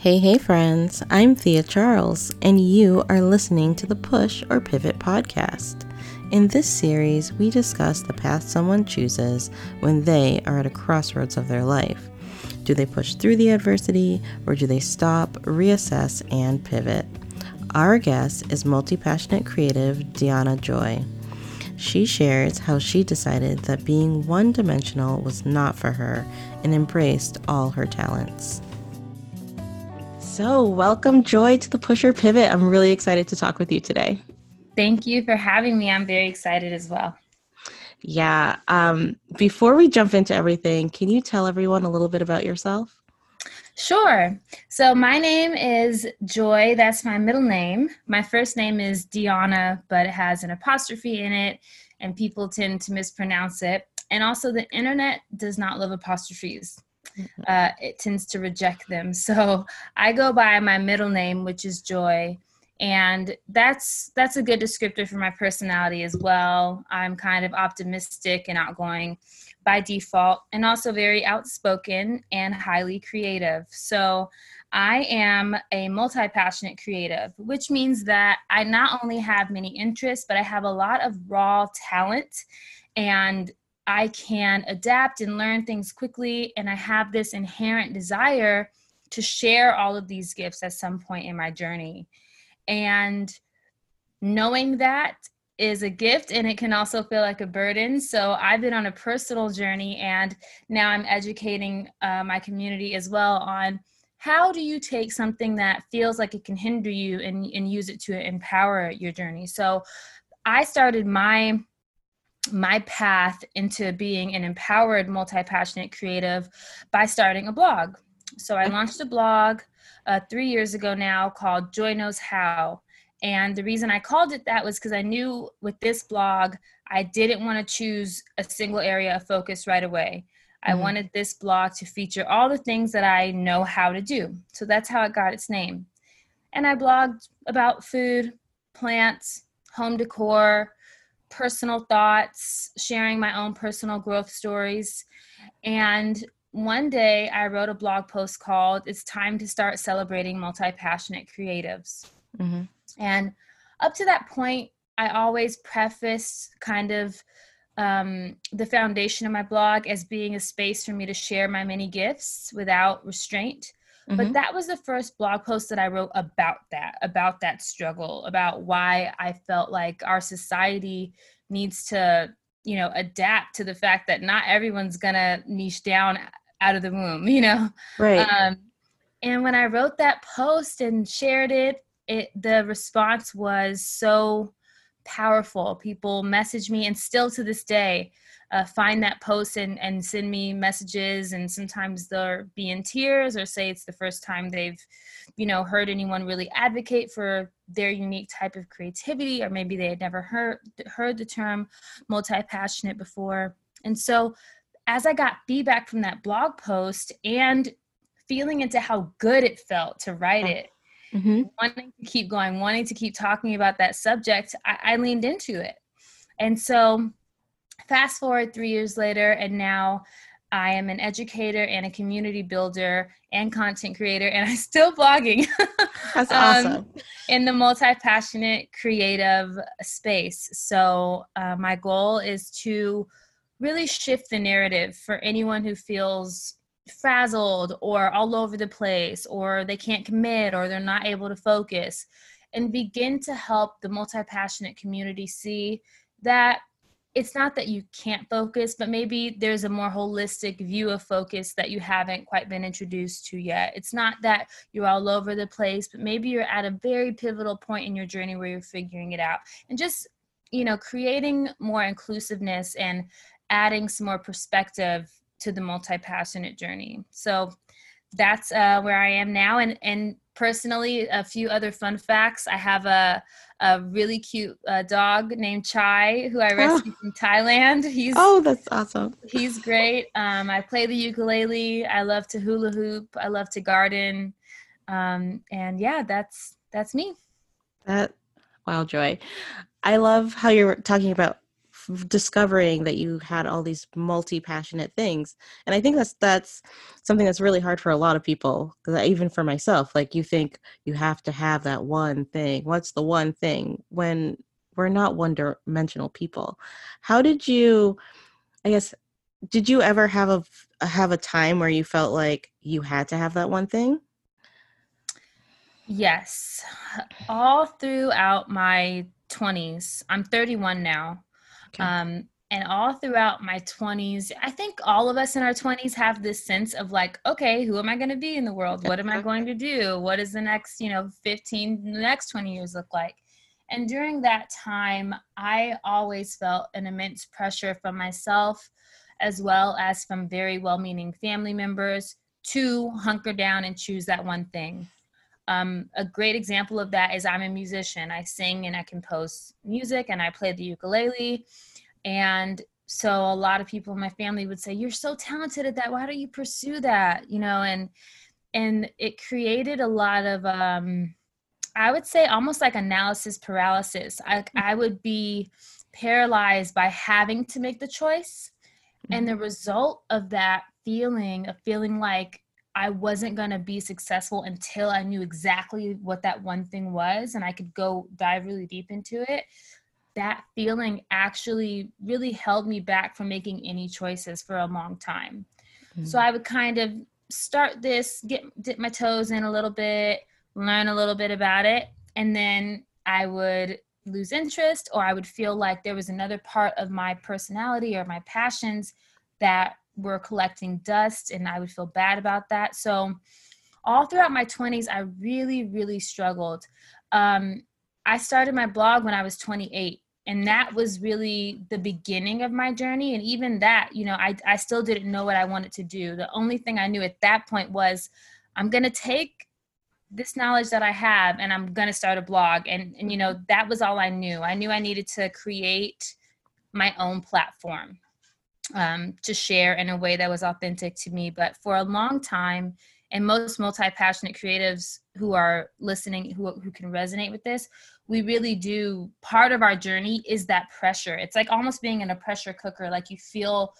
Hey, hey, friends. I'm Thea Charles, and you are listening to the Push or Pivot podcast. In this series, we discuss the path someone chooses when they are at a crossroads of their life. Do they push through the adversity, or do they stop, reassess, and pivot? Our guest is multi passionate creative Deanna Joy. She shares how she decided that being one dimensional was not for her and embraced all her talents. So, welcome, Joy, to the Push or Pivot. I'm really excited to talk with you today. Thank you for having me. I'm very excited as well. Yeah. Um, before we jump into everything, can you tell everyone a little bit about yourself? Sure. So, my name is Joy. That's my middle name. My first name is Deanna, but it has an apostrophe in it, and people tend to mispronounce it. And also, the internet does not love apostrophes. Uh, it tends to reject them. So I go by my middle name, which is Joy, and that's that's a good descriptor for my personality as well. I'm kind of optimistic and outgoing by default, and also very outspoken and highly creative. So I am a multi passionate creative, which means that I not only have many interests, but I have a lot of raw talent and I can adapt and learn things quickly. And I have this inherent desire to share all of these gifts at some point in my journey. And knowing that is a gift and it can also feel like a burden. So I've been on a personal journey and now I'm educating uh, my community as well on how do you take something that feels like it can hinder you and, and use it to empower your journey. So I started my my path into being an empowered, multi passionate creative by starting a blog. So I launched a blog uh, three years ago now called Joy Knows How. And the reason I called it that was because I knew with this blog, I didn't want to choose a single area of focus right away. I mm-hmm. wanted this blog to feature all the things that I know how to do. So that's how it got its name. And I blogged about food, plants, home decor, personal thoughts, sharing my own personal growth stories. And one day I wrote a blog post called It's Time to Start Celebrating Multi Passionate Creatives. Mm-hmm. And up to that point, I always prefaced kind of um, the foundation of my blog as being a space for me to share my many gifts without restraint. Mm-hmm. But that was the first blog post that I wrote about that, about that struggle, about why I felt like our society needs to, you know, adapt to the fact that not everyone's gonna niche down out of the womb, you know? Right. Um, and when I wrote that post and shared it, it the response was so powerful. People messaged me, and still to this day, uh, find that post and, and send me messages. And sometimes they'll be in tears or say it's the first time they've you know heard anyone really advocate for their unique type of creativity or maybe they had never heard heard the term multi-passionate before. And so as i got feedback from that blog post and feeling into how good it felt to write it mm-hmm. wanting to keep going wanting to keep talking about that subject I, I leaned into it. And so fast forward three years later, and now I am an educator and a community builder and content creator, and I'm still blogging. That's um, awesome. in the multi passionate creative space. So, uh, my goal is to really shift the narrative for anyone who feels frazzled or all over the place, or they can't commit, or they're not able to focus, and begin to help the multi passionate community see that it's not that you can't focus, but maybe there's a more holistic view of focus that you haven't quite been introduced to yet. It's not that you're all over the place, but maybe you're at a very pivotal point in your journey where you're figuring it out. And just, you know, creating more inclusiveness and adding some more perspective to the multi-passionate journey. So that's uh, where I am now. And and personally, a few other fun facts. I have a a really cute uh, dog named Chai who I rescued oh. from Thailand. He's oh, that's awesome. He's great. Um, I play the ukulele. I love to hula hoop. I love to garden. Um, and yeah, that's that's me. That wow, Joy. I love how you're talking about discovering that you had all these multi-passionate things and i think that's that's something that's really hard for a lot of people even for myself like you think you have to have that one thing. What's the one thing when we're not one dimensional people? How did you i guess did you ever have a have a time where you felt like you had to have that one thing? Yes. All throughout my 20s i'm 31 now okay. um and all throughout my 20s i think all of us in our 20s have this sense of like okay who am i going to be in the world what am i going to do what does the next you know 15 the next 20 years look like and during that time i always felt an immense pressure from myself as well as from very well meaning family members to hunker down and choose that one thing. Um, a great example of that is I'm a musician. I sing and I compose music and I play the ukulele. And so a lot of people in my family would say, You're so talented at that. Why don't you pursue that? You know, and and it created a lot of um I would say almost like analysis paralysis. I, I would be paralyzed by having to make the choice and the mm-hmm. result of that feeling, of feeling like I wasn't going to be successful until I knew exactly what that one thing was and I could go dive really deep into it, that feeling actually really held me back from making any choices for a long time. Mm-hmm. So I would kind of start this, get dip my toes in a little bit, learn a little bit about it, and then I would lose interest or I would feel like there was another part of my personality or my passions that were collecting dust and I would feel bad about that. So all throughout my 20s, I really, really struggled. Um, I started my blog when I was 28 and that was really the beginning of my journey and even that you know I, I still didn't know what i wanted to do the only thing i knew at that point was i'm going to take this knowledge that I have and I'm going to start a blog. And, and, you know, that was all I knew. I knew I needed to create my own platform um, to share in a way that was authentic to me. But for a long time, and most multi-passionate creatives who are listening who, who can resonate with this we really do part of our journey is that pressure it's like almost being in a pressure cooker like you feel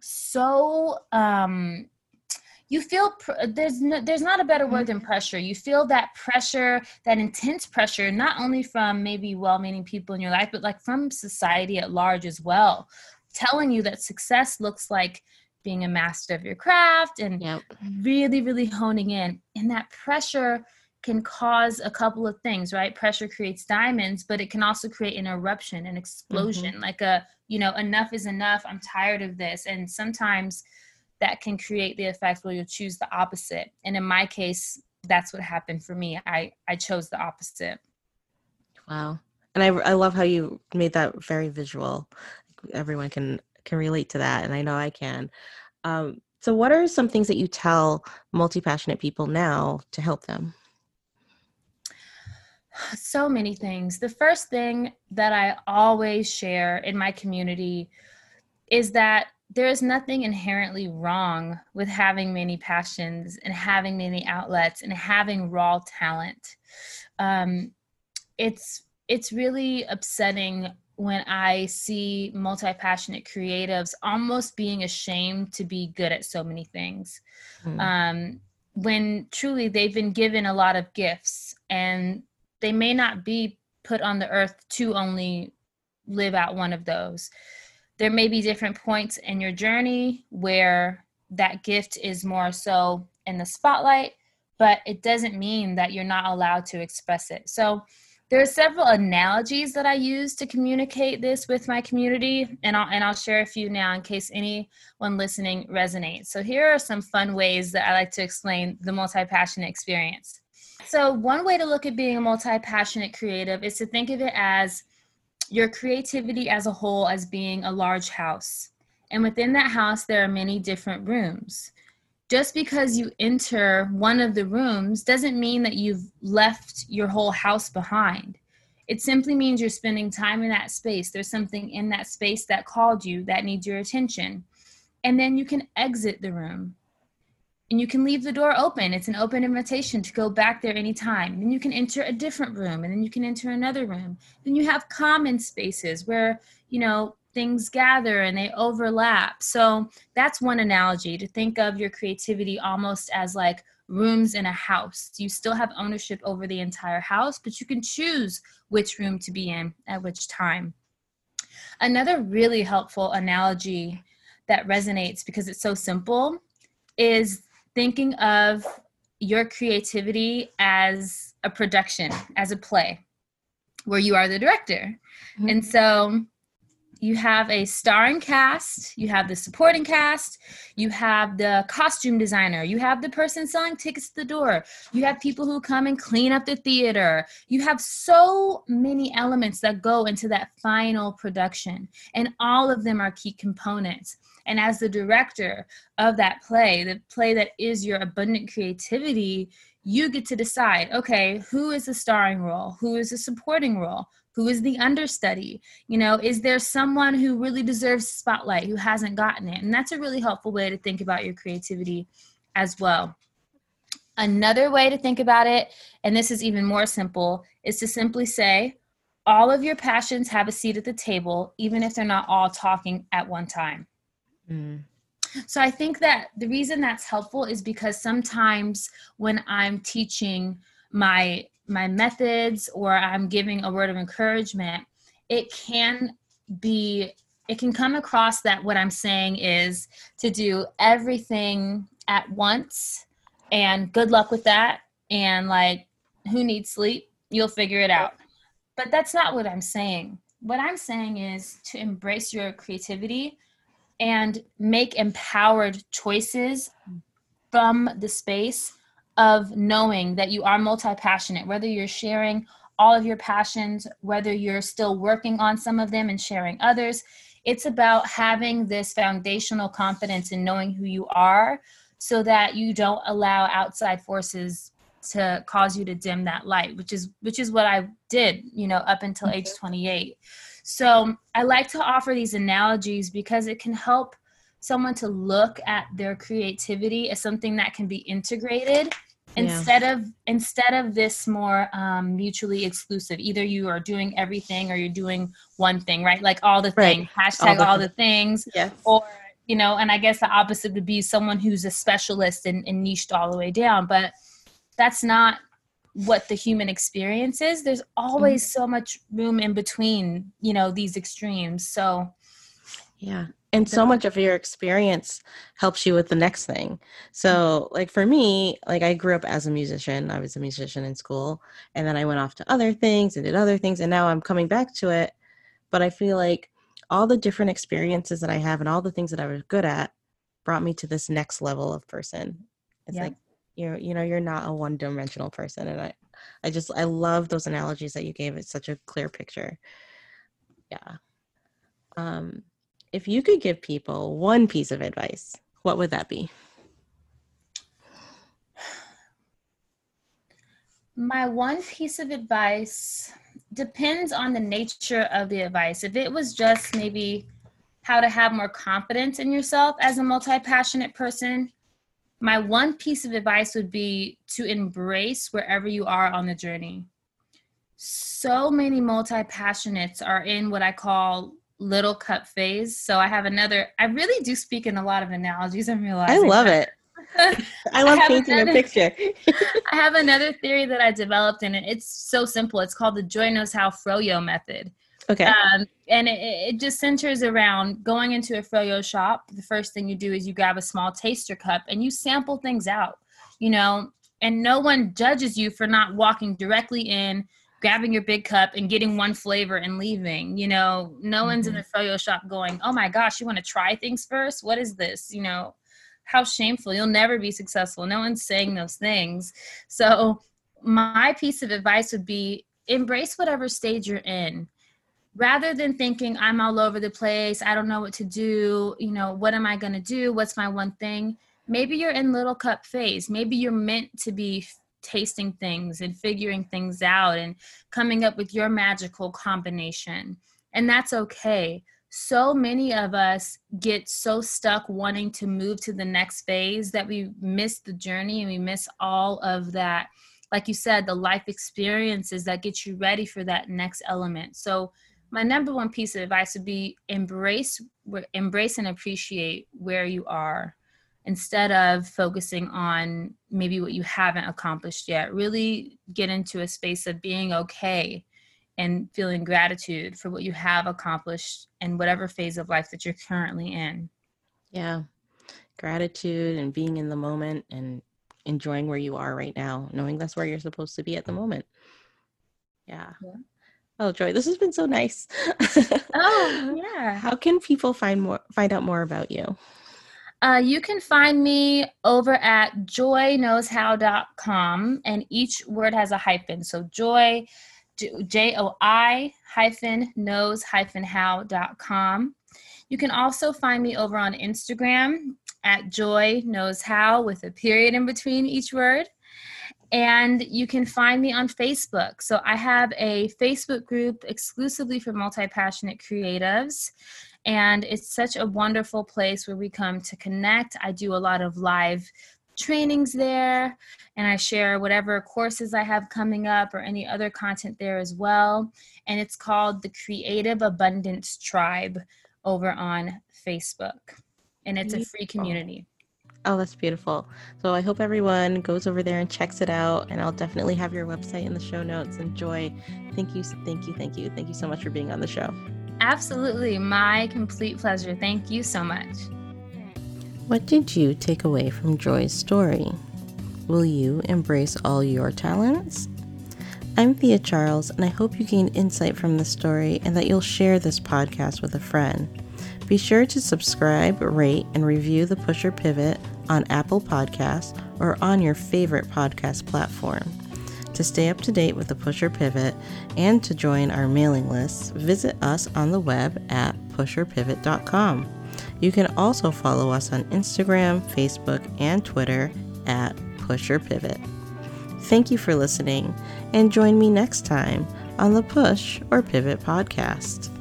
so um you feel pr- there's no, there's not a better word than mm-hmm. pressure. You feel that pressure, that intense pressure, not only from maybe well-meaning people in your life, but like from society at large as well, telling you that success looks like being a master of your craft and yep. really, really honing in. And that pressure can cause a couple of things, right? Pressure creates diamonds, but it can also create an eruption, an explosion, mm-hmm. like a, you know, enough is enough. I'm tired of this. And sometimes that can create the effect where you'll choose the opposite. And in my case, that's what happened for me. I, I chose the opposite. Wow. And I, I love how you made that very visual. Everyone can can relate to that, and I know I can. Um, so, what are some things that you tell multi passionate people now to help them? So many things. The first thing that I always share in my community is that there is nothing inherently wrong with having many passions and having many outlets and having raw talent. Um, it's it's really upsetting when I see multi passionate creatives almost being ashamed to be good at so many things. Mm. Um, when truly they've been given a lot of gifts and they may not be put on the earth to only live out one of those there may be different points in your journey where that gift is more so in the spotlight, but it doesn't mean that you're not allowed to express it. So there are several analogies that I use to communicate this with my community, and I'll, and I'll share a few now in case anyone listening resonates. So here are some fun ways that I like to explain the multi-passionate experience. So one way to look at being a multi-passionate creative is to think of it as your creativity as a whole as being a large house. And within that house, there are many different rooms. Just because you enter one of the rooms doesn't mean that you've left your whole house behind. It simply means you're spending time in that space. There's something in that space that called you that needs your attention. And then you can exit the room and you can leave the door open. It's an open invitation to go back there anytime. Then you can enter a different room and then you can enter another room. Then you have common spaces where, you know, things gather and they overlap. So that's one analogy to think of your creativity almost as like rooms in a house. You still have ownership over the entire house, but you can choose which room to be in at which time. Another really helpful analogy that resonates because it's so simple is thinking of your creativity as a production, as a play, where you are the director. Mm-hmm. And so you have a starring cast, you have the supporting cast, you have the costume designer, you have the person selling tickets to the door, you have people who come and clean up the theater. You have so many elements that go into that final production, and all of them are key components. And as the director of that play, the play that is your abundant creativity, you get to decide okay, who is the starring role? Who is the supporting role? who is the understudy you know is there someone who really deserves spotlight who hasn't gotten it and that's a really helpful way to think about your creativity as well another way to think about it and this is even more simple is to simply say all of your passions have a seat at the table even if they're not all talking at one time so i think that the reason that's helpful is because sometimes when i'm teaching my my methods or I'm giving a word of encouragement, it can be it can come across that what I'm saying is to do everything at once and good luck with that. And like who needs sleep? You'll figure it out. But that's not what i'm saying. What i'm saying is to embrace your creativity and make empowered choices from the space of knowing that you are multi passionate, whether you're sharing all of your passions, whether you're still working on some of them and sharing others. It's about having this foundational confidence in knowing who you are so that you don't allow outside forces to cause you to dim that light which is which is what i did you know up until mm-hmm. age 28 so i like to offer these analogies because it can help someone to look at their creativity as something that can be integrated instead yeah. of instead of this more um, mutually exclusive either you are doing everything or you're doing one thing right like all the things right. hashtag all the, all the things yes. or you know and i guess the opposite would be someone who's a specialist and, and niched all the way down but that's not what the human experience is there's always mm-hmm. so much room in between you know these extremes. So yeah and so much of your experience helps you with the next thing. So like for me like i grew up as a musician. I was a musician in school and then i went off to other things and did other things and now i'm coming back to it. But i feel like all the different experiences that i have and all the things that i was good at brought me to this next level of person. It's yeah. like you're you know you're not a one dimensional person and i i just i love those analogies that you gave it's such a clear picture yeah um if you could give people one piece of advice, what would that be? My one piece of advice depends on the nature of the advice. If it was just maybe how to have more confidence in yourself as a multi passionate person, my one piece of advice would be to embrace wherever you are on the journey. So many multi passionates are in what I call little cup phase. So I have another, I really do speak in a lot of analogies. I'm realizing. I love it. I love I painting another, a picture. I have another theory that I developed, and it's so simple. It's called the Joy Knows How Froyo method. Okay. Um, and it, it, just centers around going into a froyo shop. The first thing you do is you grab a small taster cup and you sample things out, you know, and no one judges you for not walking directly in, grabbing your big cup and getting one flavor and leaving. You know, no mm-hmm. one's in the froyo shop going, "Oh my gosh, you want to try things first? What is this?" You know, how shameful. You'll never be successful. No one's saying those things. So, my piece of advice would be embrace whatever stage you're in. Rather than thinking I'm all over the place, I don't know what to do, you know, what am I going to do? What's my one thing? Maybe you're in little cup phase. Maybe you're meant to be tasting things and figuring things out and coming up with your magical combination. And that's okay. So many of us get so stuck wanting to move to the next phase that we miss the journey and we miss all of that. Like you said, the life experiences that get you ready for that next element. So my number one piece of advice would be embrace embrace and appreciate where you are instead of focusing on maybe what you haven't accomplished yet. Really get into a space of being okay and feeling gratitude for what you have accomplished in whatever phase of life that you're currently in. Yeah. Gratitude and being in the moment and enjoying where you are right now knowing that's where you're supposed to be at the moment. Yeah, yeah. Oh, Joy, this has been so nice. oh, yeah. How can people find more find out more about you? Uh, you can find me over at joyknowshow.com, and each word has a hyphen. So joy, J O I hyphen knows hyphen how.com. You can also find me over on Instagram at joy knows how with a period in between each word. And you can find me on Facebook. So I have a Facebook group exclusively for multi passionate creatives. And it's such a wonderful place where we come to connect. I do a lot of live trainings there and I share whatever courses I have coming up or any other content there as well. And it's called the Creative Abundance Tribe over on Facebook. And it's a free community. Oh, that's beautiful. So I hope everyone goes over there and checks it out. And I'll definitely have your website in the show notes. And Joy, thank you, thank you, thank you. Thank you so much for being on the show. Absolutely. My complete pleasure. Thank you so much. What did you take away from Joy's story? Will you embrace all your talents? I'm Thea Charles, and I hope you gain insight from this story and that you'll share this podcast with a friend. Be sure to subscribe, rate, and review the Push or Pivot on Apple Podcasts or on your favorite podcast platform. To stay up to date with the Push or Pivot and to join our mailing list, visit us on the web at pusherpivot.com. You can also follow us on Instagram, Facebook, and Twitter at Push or Pivot. Thank you for listening, and join me next time on the Push or Pivot podcast.